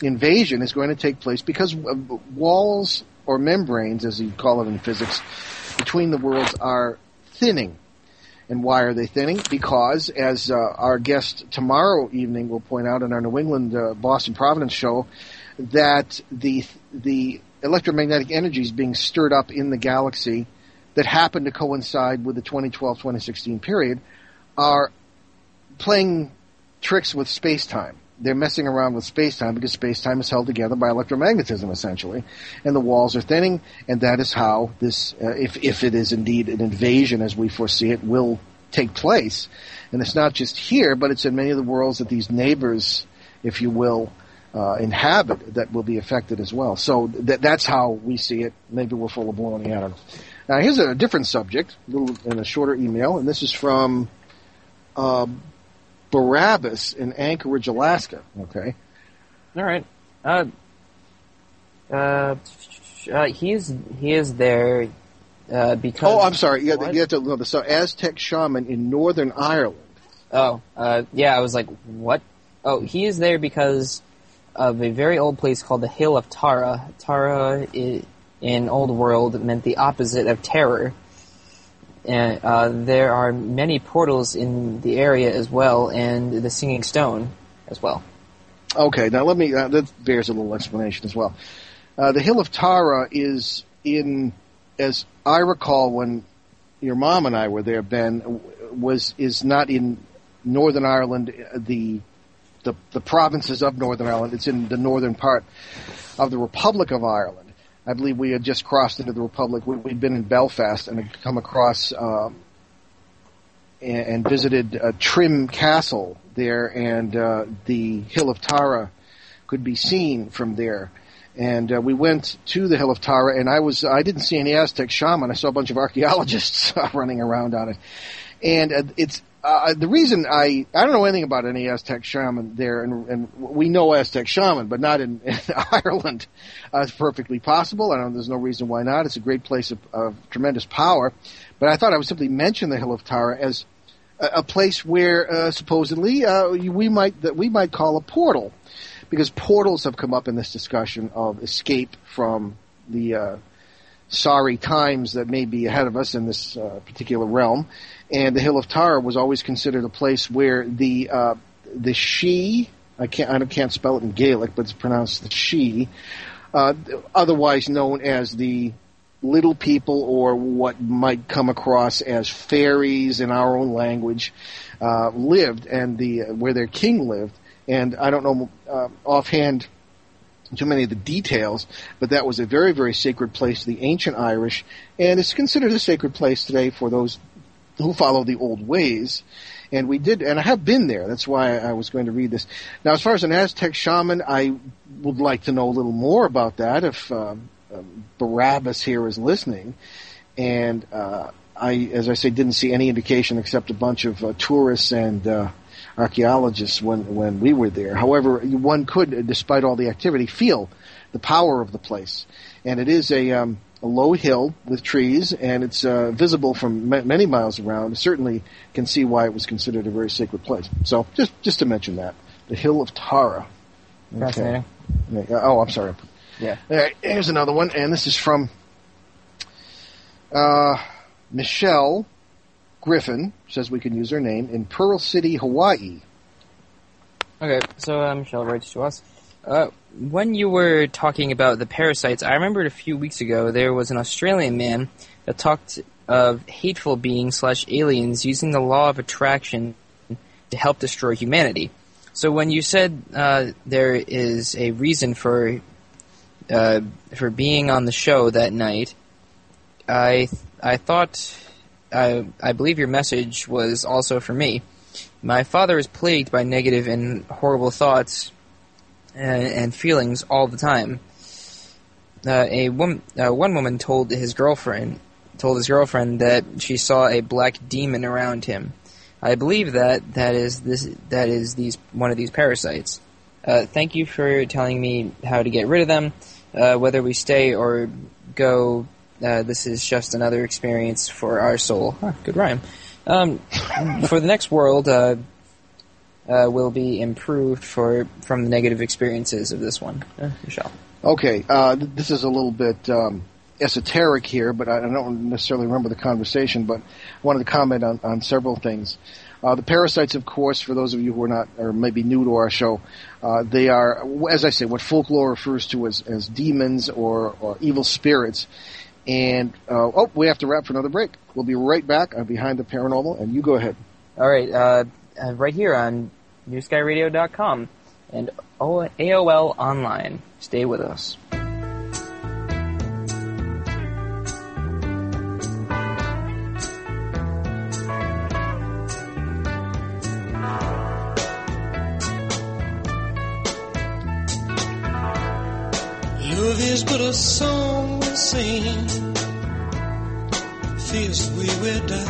Speaker 3: invasion is going to take place because walls or membranes, as you call it in physics, between the worlds are thinning. And why are they thinning? Because, as uh, our guest tomorrow evening will point out in our New England uh, Boston Providence show, that the the electromagnetic is being stirred up in the galaxy that happened to coincide with the 2012-2016 period are playing tricks with space-time. They're messing around with space-time because space-time is held together by electromagnetism, essentially, and the walls are thinning, and that is how this, uh, if if it is indeed an invasion as we foresee it, will take place. And it's not just here, but it's in many of the worlds that these neighbors, if you will, uh, inhabit that will be affected as well. So that that's how we see it. Maybe we're full of baloney. I don't know. Now here's a different subject, a little in a shorter email, and this is from uh, Barabbas in Anchorage, Alaska. Okay.
Speaker 4: All right. Uh, uh, uh, he is he is there uh, because.
Speaker 3: Oh, I'm sorry. You have,
Speaker 4: What?
Speaker 3: you have to know the so Aztec shaman in Northern Ireland.
Speaker 4: Oh, uh, yeah. I was like, what? Oh, he is there because of a very old place called the Hill of Tara. Tara in Old World meant the opposite of terror. And uh, there are many portals in the area as well, and the Singing Stone as well.
Speaker 3: Okay, now let me. Uh, that bears a little explanation as well. Uh, the Hill of Tara is in, as I recall, when your mom and I were there. Ben was is not in Northern Ireland. uh, The the the provinces of Northern Ireland. It's in the northern part of the Republic of Ireland. I believe we had just crossed into the Republic. We, we'd been in Belfast and had come across um, and, and visited uh, Trim Castle there, and uh, the Hill of Tara could be seen from there. And uh, we went to the Hill of Tara, and I was I didn't see any Aztec shaman. I saw a bunch of archaeologists <laughs> running around on it, and uh, it's uh, the reason I I don't know anything about any Aztec shaman there, and, and we know Aztec shaman, but not in, <laughs> in Ireland. Uh, it's perfectly possible. I don't. There's no reason why not. It's a great place of, of tremendous power. But I thought I would simply mention the Hill of Tara as a, a place where uh, supposedly uh, we might that we might call a portal, because portals have come up in this discussion of escape from the uh, sorry times that may be ahead of us in this uh, particular realm. And the Hill of Tara was always considered a place where the uh, the she I can't I can't spell it in Gaelic, but it's pronounced the she, uh, otherwise known as the little people or what might come across as fairies in our own language uh, lived and the where their king lived. And I don't know uh, offhand too many of the details, but that was a very, very sacred place to the ancient Irish, and it's considered a sacred place today for those who follow the old ways. And we did, and I have been there. That's why I was going to read this. Now, as far as an Aztec shaman, I would like to know a little more about that if um, um, Barabbas here is listening. And uh, I, as I say, didn't see any indication except a bunch of uh, tourists and uh, archaeologists when when we were there. However, one could, despite all the activity, feel the power of the place. And it is a, um, a low hill with trees, and it's uh, visible from ma- many miles around. Certainly, can see why it was considered a very sacred place. So, just just to mention that. The Hill of Tara. Okay.
Speaker 4: Fascinating.
Speaker 3: Oh, I'm sorry.
Speaker 4: Yeah.
Speaker 3: All right, here's another one, and this is from uh, Michelle Griffin. Says we can use her name in Pearl City, Hawaii.
Speaker 4: Okay, so Michelle writes to us. Uh, when you were talking about the parasites, I remembered a few weeks ago there was an Australian man that talked of hateful beings slash aliens using the law of attraction to help destroy humanity. So when you said uh, there is a reason for uh, for being on the show that night, I I thought I I believe your message was also for me. My father is plagued by negative and horrible thoughts and, and feelings all the time. Uh, a woman, uh, one woman told his girlfriend, told his girlfriend that she saw a black demon around him. I believe that that is this that is these one of these parasites. Uh, thank you for telling me how to get rid of them. Uh, whether we stay or go, uh, this is just another experience for our soul. Huh, good rhyme. Um, for the next world, uh, uh, will be improved for from the negative experiences of this one. Uh, Michelle.
Speaker 3: Okay, uh, th- this is a little bit um, esoteric here, but I I don't necessarily remember the conversation. But I wanted to comment on, on several things. Uh, the parasites, of course, for those of you who are not or maybe new to our show, uh, they are, as I say, what folklore refers to as, as demons or, or evil spirits. And uh, oh, we have to wrap for another break. We'll be right back on Behind the Paranormal, and you go ahead.
Speaker 4: All right, uh, uh, right here on NewSkyRadio.com and AOL Online. Stay with us.
Speaker 7: Love is but a song Feels we will die.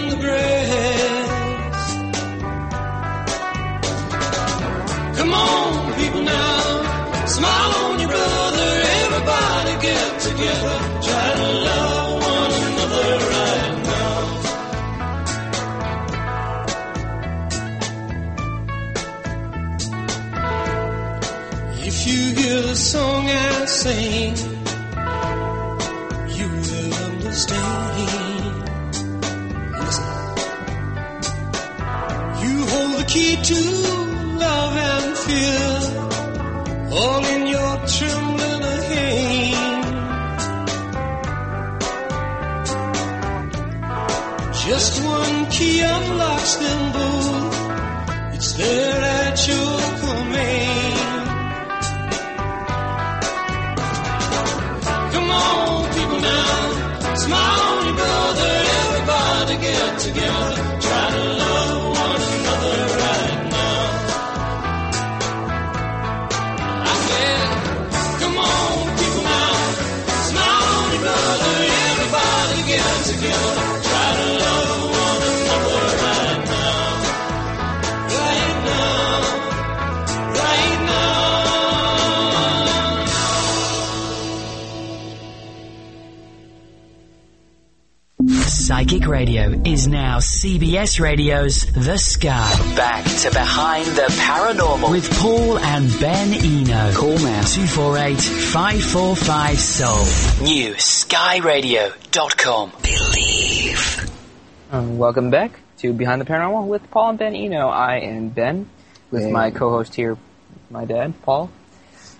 Speaker 7: sing, together.
Speaker 2: Psychic Radio is now CBS Radio's The Sky. Back to Behind the Paranormal with Paul and Ben Eno. Call now 248-545-SOUL. New skyradio.com. Believe.
Speaker 4: Um, welcome back to Behind the Paranormal with Paul and Ben Eno. I am Ben with
Speaker 3: Hey.
Speaker 4: my co-host here, my dad, Paul.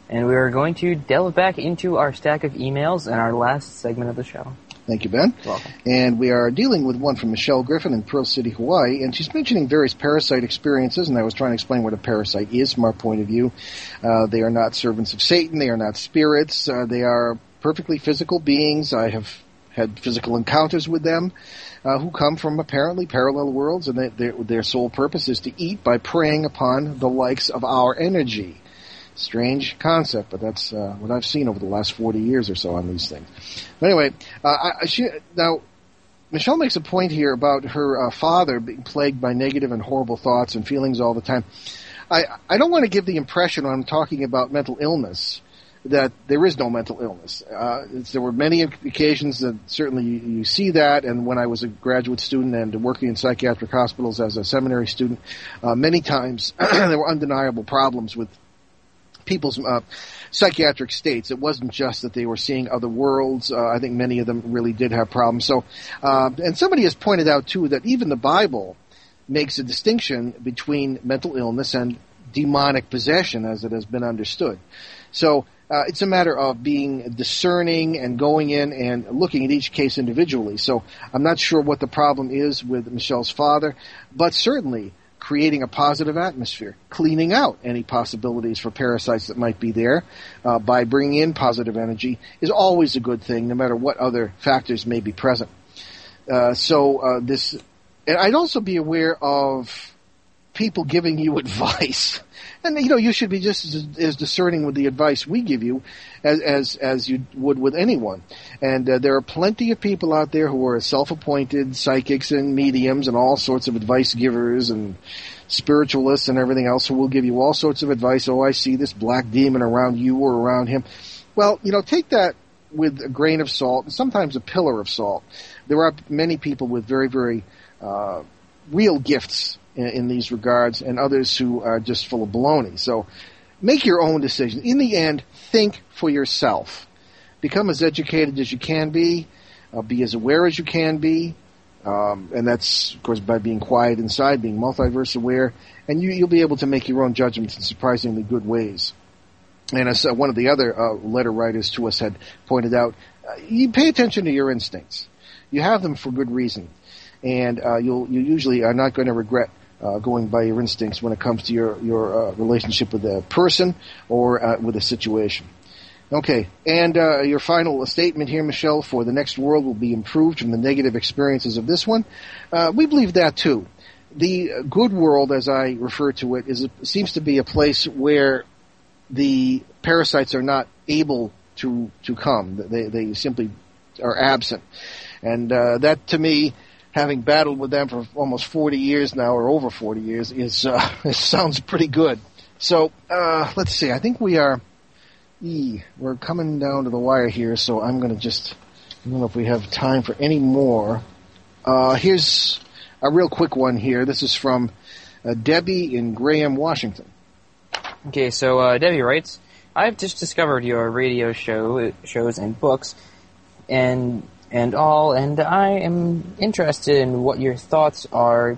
Speaker 4: And we are going to delve back into our stack of emails in our last segment of the show.
Speaker 3: Thank you, Ben.
Speaker 4: Welcome.
Speaker 3: And we are dealing with one from Michelle Griffin in Pearl City, Hawaii, and she's mentioning various parasite experiences, and I was trying to explain what a parasite is from our point of view. Uh, they are not servants of Satan, they are not spirits, uh, they are perfectly physical beings. I have had physical encounters with them uh, who come from apparently parallel worlds, and they, their, their sole purpose is to eat by preying upon the likes of our energy. Strange concept, but that's uh, what I've seen over the last 40 years or so on these things. But anyway, uh, I, she, now Michelle makes a point here about her uh, father being plagued by negative and horrible thoughts and feelings all the time. I, I don't want to give the impression when I'm talking about mental illness that there is no mental illness. Uh, there were many occasions that certainly you, you see that, and when I was a graduate student and working in psychiatric hospitals as a seminary student, uh, many times <clears throat> there were undeniable problems with people's uh, psychiatric states. It wasn't just that they were seeing other worlds. Uh, I think many of them really did have problems. So, uh, and somebody has pointed out too that even the Bible makes a distinction between mental illness and demonic possession, as it has been understood. So. Uh, it's a matter of being discerning and going in and looking at each case individually. So I'm not sure what the problem is with Michelle's father, but certainly creating a positive atmosphere, cleaning out any possibilities for parasites that might be there uh, by bringing in positive energy is always a good thing, no matter what other factors may be present. Uh, so uh, this, and I'd also be aware of people giving you <laughs> advice. And you know, you should be just as, as discerning with the advice we give you as as, as you would with anyone. And uh, there are plenty of people out there who are self-appointed psychics and mediums and all sorts of advice givers and spiritualists and everything else who will give you all sorts of advice. Oh, I see this black demon around you or around him. Well, you know, take that with a grain of salt and sometimes a pillar of salt. There are many people with very, very uh, real gifts in, in these regards, and others who are just full of baloney. So make your own decision. In the end, think for yourself. Become as educated as you can be. Uh, be as aware as you can be. Um, and that's, of course, by being quiet inside, being multiverse aware, and you, you'll be able to make your own judgments in surprisingly good ways. And as uh, one of the other uh, letter writers to us had pointed out, uh, you pay attention to your instincts. You have them for good reason, and uh, you'll you usually are not going to regret uh, going by your instincts when it comes to your your uh, relationship with a person or uh, with a situation. Okay, and uh, your final statement here, Michelle, for the next world will be improved from the negative experiences of this one. Uh, we believe that too. The good world, as I refer to it, is seems to be a place where the parasites are not able to to come. They they simply are absent, and uh, that to me, having battled with them for almost forty years now, or over forty years, is uh, <laughs> it sounds pretty good. So uh, let's see. I think we are. E, we're coming down to the wire here, so I'm going to just. I don't know if we have time for any more. Uh, here's a real quick one here. This is from uh, Debbie in Graham, Washington.
Speaker 4: Okay, so uh, Debbie writes, I've just discovered your radio show shows and books, and and all, and I am interested in what your thoughts are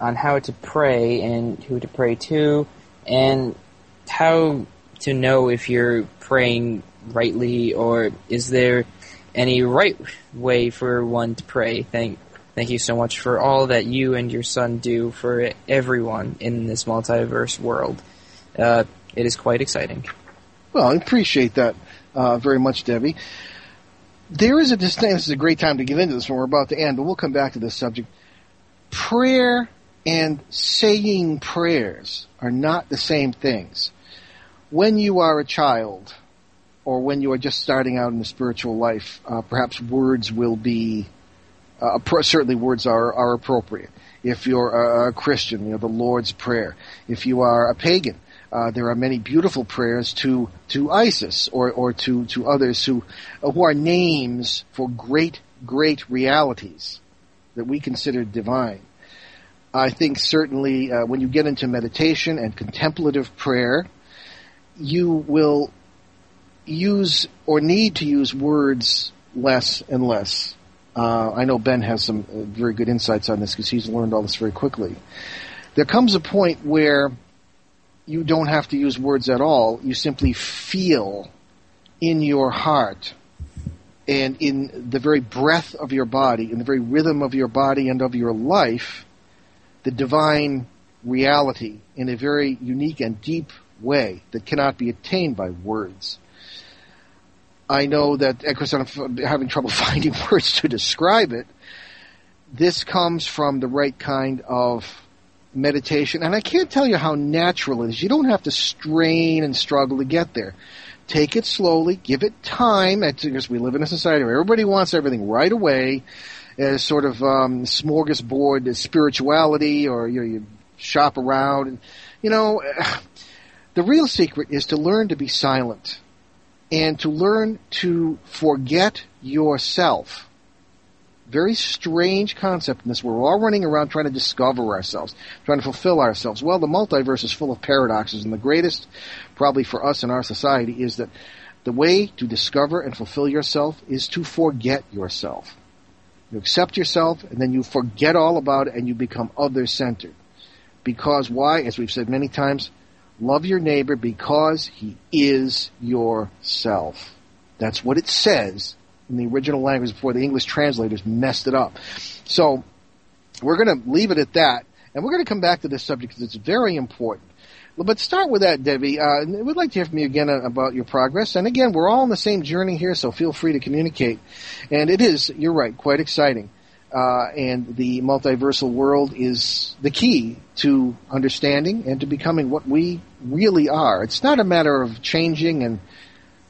Speaker 4: on how to pray and who to pray to, and how to know if you're praying rightly, or is there any right way for one to pray? Thank Thank you so much for all that you and your son do for everyone in this multiverse world. Uh, it is quite exciting.
Speaker 3: Well, I appreciate that uh, very much, Debbie. There is a distinction. This is a great time to get into this when we're about to end, but we'll come back to this subject. Prayer and saying prayers are not the same things. When you are a child, or when you are just starting out in the spiritual life, uh, perhaps words will be uh, certainly words are are appropriate. If you're a, a Christian, you know the Lord's Prayer. If you are a pagan, uh, there are many beautiful prayers to to Isis or or to to others who uh, who are names for great great realities. that we consider divine. I think certainly uh, when you get into meditation and contemplative prayer, you will use or need to use words less and less. Uh, I know Ben has some very good insights on this because he's learned all this very quickly. There comes a point where you don't have to use words at all. You simply feel in your heart and in the very breath of your body, in the very rhythm of your body and of your life, the divine reality in a very unique and deep way that cannot be attained by words. I know that, eh, of course, I'm having trouble <laughs> finding words to describe it. This comes from the right kind of meditation, and I can't tell you how natural it is. You don't have to strain and struggle to get there. Take it slowly, give it time, because we live in a society where everybody wants everything right away, as sort of um, smorgasbord spirituality, or you, know, you shop around. And, you know, <sighs> the real secret is to learn to be silent and to learn to forget yourself. Very strange concept in this. We're all running around trying to discover ourselves, trying to fulfill ourselves. Well, the multiverse is full of paradoxes, and the greatest, probably for us in our society, is that the way to discover and fulfill yourself is to forget yourself. You accept yourself, and then you forget all about it, and you become other centered. Because why? As we've said many times, Love your neighbor because he is yourself. That's what it says in the original language before the English translators messed it up. So we're going to leave it at that, and we're going to come back to this subject because it's very important. But start with that, Debbie. Uh, we'd like to hear from you again about your progress. And again, we're all on the same journey here, so feel free to communicate. And it is, you're right, quite exciting uh, and the multiversal world is the key to understanding and to becoming what we really are. It's not a matter of changing and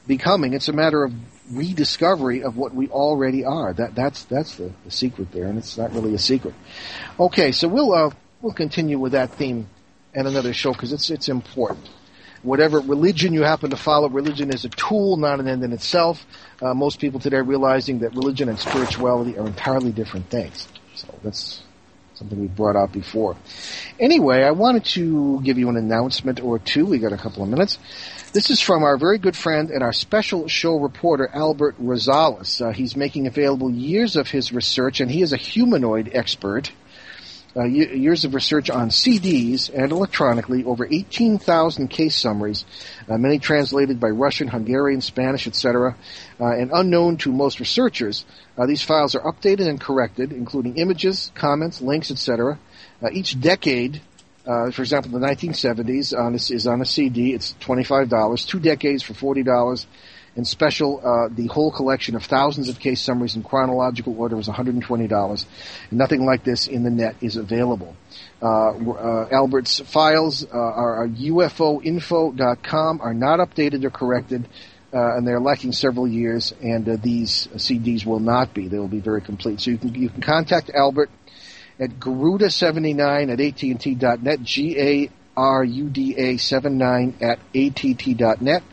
Speaker 3: becoming; it's a matter of rediscovery of what we already are. That that's that's the, the secret there, and it's not really a secret. Okay, so we'll uh, we'll continue with that theme and another show because it's it's important whatever religion you happen to follow, religion is a tool, not an end in itself. Uh, most people today are realizing that religion and spirituality are entirely different things. So that's something we brought out before. Anyway, I wanted to give you an announcement or two. We got a couple of minutes. This is from our very good friend and our special show reporter, Albert Rosales. Uh, he's making available years of his research, and he is a humanoid expert uh, years of research on CDs and electronically, over 18,000 case summaries, uh, many translated by Russian, Hungarian, Spanish, etc., uh, and unknown to most researchers. Uh, these files are updated and corrected, including images, comments, links, etc. Uh, each decade uh, for example, the 1970s on is on a CD. It's $25. Two decades for $40 and special, uh, the whole collection of thousands of case summaries in chronological order was $120. And nothing like this in the net is available. Uh, uh, Albert's files uh, are ufoinfo.com, are not updated or corrected, uh, and they're lacking several years, and uh, these CDs will not be. They will be very complete. So you can, you can contact Albert at Garuda79 at AT&T.net, G-A-R-U-D-A 79 at ATT.net,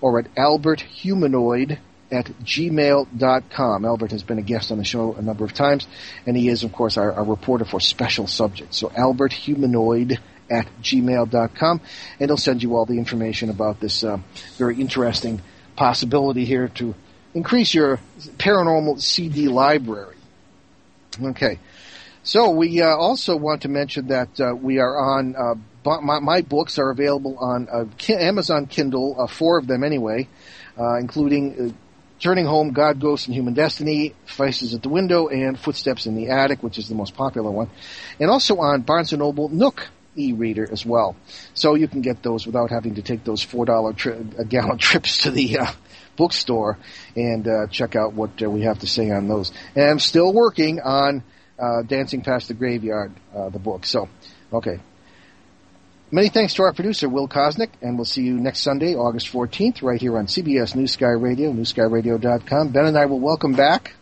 Speaker 3: or at alberthumanoid at gmail.com. Albert has been a guest on the show a number of times, and he is, of course, our, our reporter for special subjects. So alberthumanoid at gmail.com, and he'll send you all the information about this uh, very interesting possibility here to increase your paranormal CD library. Okay. So we uh, also want to mention that uh, we are on uh, my, my, books are available on uh, Amazon Kindle, uh, four of them anyway, uh, including Turning Home, God, Ghost, and Human Destiny, Faces at the Window, and Footsteps in the Attic, which is the most popular one, and also on Barnes & Noble Nook e-reader as well. So you can get those without having to take those $4 tri- a gallon <laughs> trips to the bookstore and check out what we have to say on those. And I'm still working on uh, Dancing Past the Graveyard, uh, the book. So, okay. Many thanks to our producer, Will Kosnick, and we'll see you next Sunday, August 14th, right here on CBS New Sky Radio, newskyradio.com. Ben and I will welcome back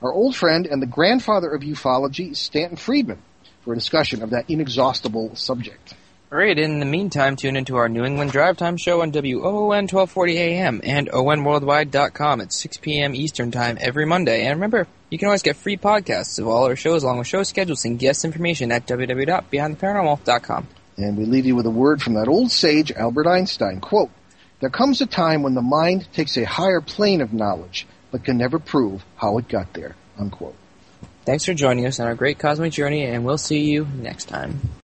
Speaker 3: our old friend and the grandfather of ufology, Stanton Friedman, for a discussion of that inexhaustible subject.
Speaker 4: All right, in the meantime, tune into our New England Drive Time show on WOON 1240 AM and ONWorldwide.com at 6 p.m. Eastern Time every Monday. And remember, you can always get free podcasts of all our shows along with show schedules and guest information at www.beyondtheparanormal.com.
Speaker 3: And we leave you with a word from that old sage, Albert Einstein. Quote, There comes a time when the mind takes a higher plane of knowledge, but can never prove how it got there. Unquote.
Speaker 4: Thanks for joining us on our great cosmic journey, and we'll see you next time.